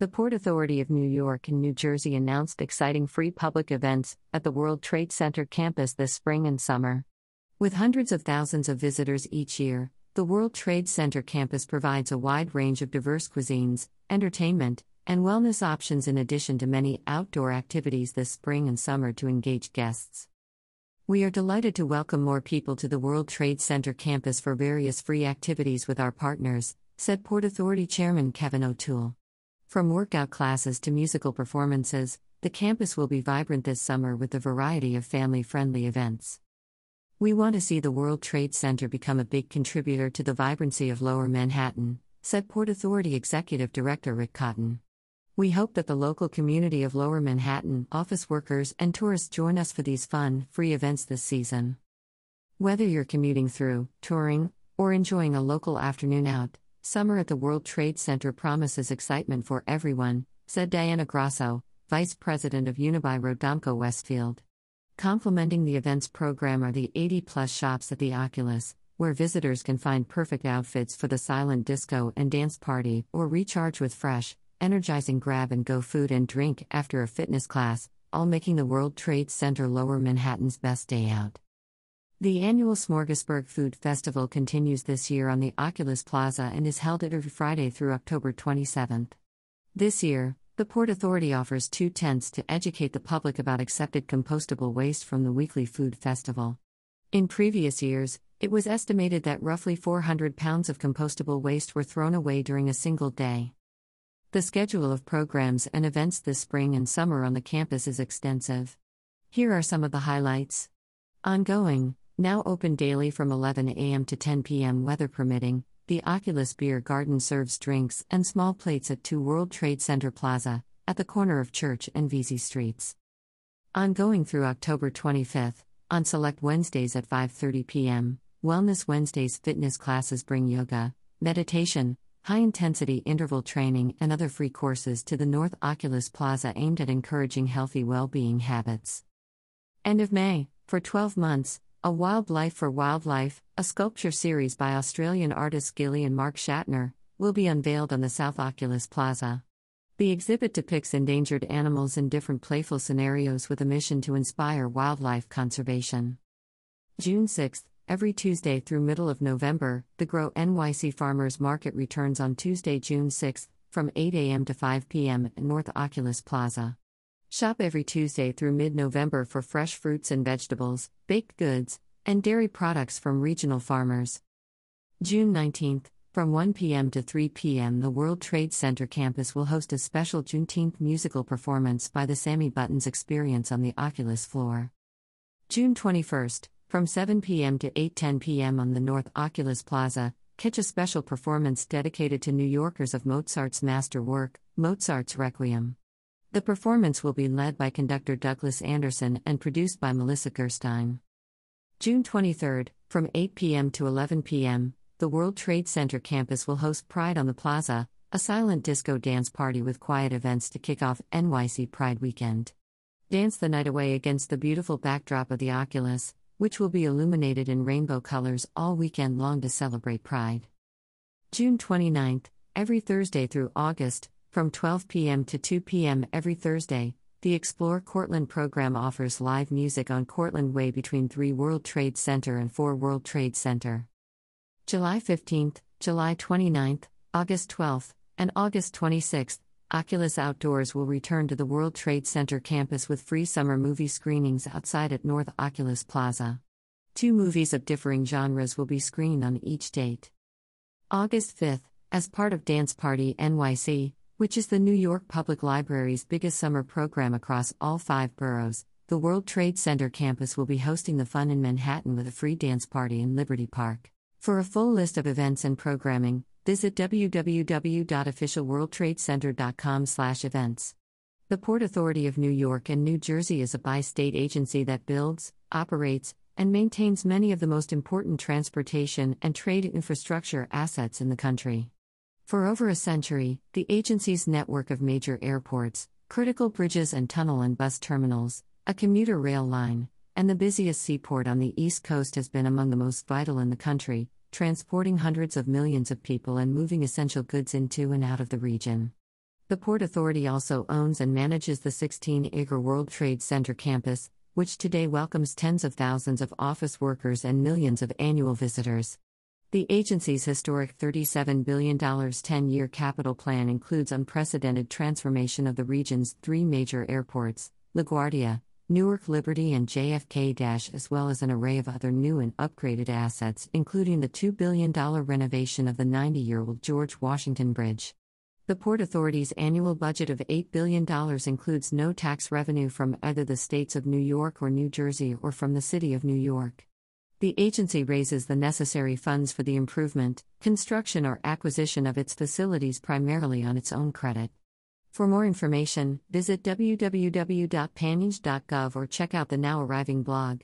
The Port Authority of New York and New Jersey announced exciting free public events at the World Trade Center campus this spring and summer. With hundreds of thousands of visitors each year, the World Trade Center campus provides a wide range of diverse cuisines, entertainment, and wellness options in addition to many outdoor activities this spring and summer to engage guests. We are delighted to welcome more people to the World Trade Center campus for various free activities with our partners, said Port Authority Chairman Kevin O'Toole. From workout classes to musical performances, the campus will be vibrant this summer with a variety of family friendly events. We want to see the World Trade Center become a big contributor to the vibrancy of Lower Manhattan, said Port Authority Executive Director Rick Cotton. We hope that the local community of Lower Manhattan, office workers, and tourists join us for these fun, free events this season. Whether you're commuting through, touring, or enjoying a local afternoon out, summer at the World Trade Center promises excitement for everyone, said Diana Grasso, Vice President of Unibail Rodamco Westfield. Complementing the events program are the 80 plus shops at the Oculus, where visitors can find perfect outfits for the silent disco and dance party or recharge with fresh, energizing grab and go food and drink after a fitness class, all making the World Trade Center Lower Manhattan's best day out. The annual Smorgasburg Food Festival continues this year on the Oculus Plaza and is held every Friday through October 27th. This year, the Port Authority offers two tents to educate the public about accepted compostable waste from the weekly food festival. In previous years, it was estimated that roughly 400 pounds of compostable waste were thrown away during a single day. The schedule of programs and events this spring and summer on the campus is extensive. Here are some of the highlights. Ongoing, now open daily from 11 a.m. to 10 p.m., weather permitting, the Oculus Beer Garden serves drinks and small plates at 2 World Trade Center Plaza, at the corner of Church and Vesey Streets. Ongoing through October 25th, on select Wednesdays at 5:30 p.m., Wellness Wednesdays fitness classes bring yoga, meditation, high intensity interval training, and other free courses to the North Oculus Plaza aimed at encouraging healthy well being habits. End of May, for 12 months, A Wildlife for Wildlife, a sculpture series by Australian artists Gillie and Marc Schattner, will be unveiled on the South Oculus Plaza. The exhibit depicts endangered animals in different playful scenarios with a mission to inspire wildlife conservation. June 6th, Every Tuesday through middle of November, the Grow NYC Farmers Market returns on Tuesday, June 6, from 8 a.m. to 5 p.m. at North Oculus Plaza. Shop every Tuesday through mid November for fresh fruits and vegetables, baked goods, and dairy products from regional farmers. June 19th, from 1 p.m. to 3 p.m., the World Trade Center campus will host a special Juneteenth musical performance by the Sammy Buttons Experience on the Oculus floor. June 21st, from 7 p.m. to 8:10 p.m. on the North Oculus Plaza, catch a special performance dedicated to New Yorkers of Mozart's masterwork, Mozart's Requiem. The performance will be led by conductor Douglas Anderson and produced by Melissa Gerstein. June 23rd, from 8 p.m. to 11 p.m., the World Trade Center campus will host Pride on the Plaza, a silent disco dance party with quiet events to kick off NYC Pride weekend. Dance the night away against the beautiful backdrop of the Oculus, which will be illuminated in rainbow colors all weekend long to celebrate Pride. June 29th, every Thursday through August, from 12 p.m. to 2 p.m. every Thursday, the Explore Cortlandt program offers live music on Cortlandt Way between 3 World Trade Center and 4 World Trade Center. July 15th, July 29th, August 12th, and August 26th, Oculus Outdoors will return to the World Trade Center campus with free summer movie screenings outside at North Oculus Plaza. Two movies of differing genres will be screened on each date. August 5th, as part of Dance Party NYC, which is the New York Public Library's biggest summer program across all five boroughs, the World Trade Center campus will be hosting the fun in Manhattan with a free dance party in Liberty Park. For a full list of events and programming, Visit www.officialworldtradecenter.com/events. The Port Authority of New York and New Jersey is a bi-state agency that builds, operates, and maintains many of the most important transportation and trade infrastructure assets in the country. For over a century, the agency's network of major airports, critical bridges and tunnel and bus terminals, a commuter rail line, and the busiest seaport on the East Coast has been among the most vital in the country, transporting hundreds of millions of people and moving essential goods into and out of the region. The Port Authority also owns and manages the 16 acre World Trade Center campus, which today welcomes tens of thousands of office workers and millions of annual visitors. The agency's historic $37 billion 10 year capital plan includes unprecedented transformation of the region's three major airports LaGuardia, Newark Liberty, and JFK as well as an array of other new and upgraded assets, including the $2 billion renovation of the 90 year old George Washington Bridge. The Port Authority's annual budget of $8 billion includes no tax revenue from either the states of New York or New Jersey or from the City of New York. The agency raises the necessary funds for the improvement, construction, or acquisition of its facilities primarily on its own credit. For more information, visit www.panynj.gov or check out the now arriving blog.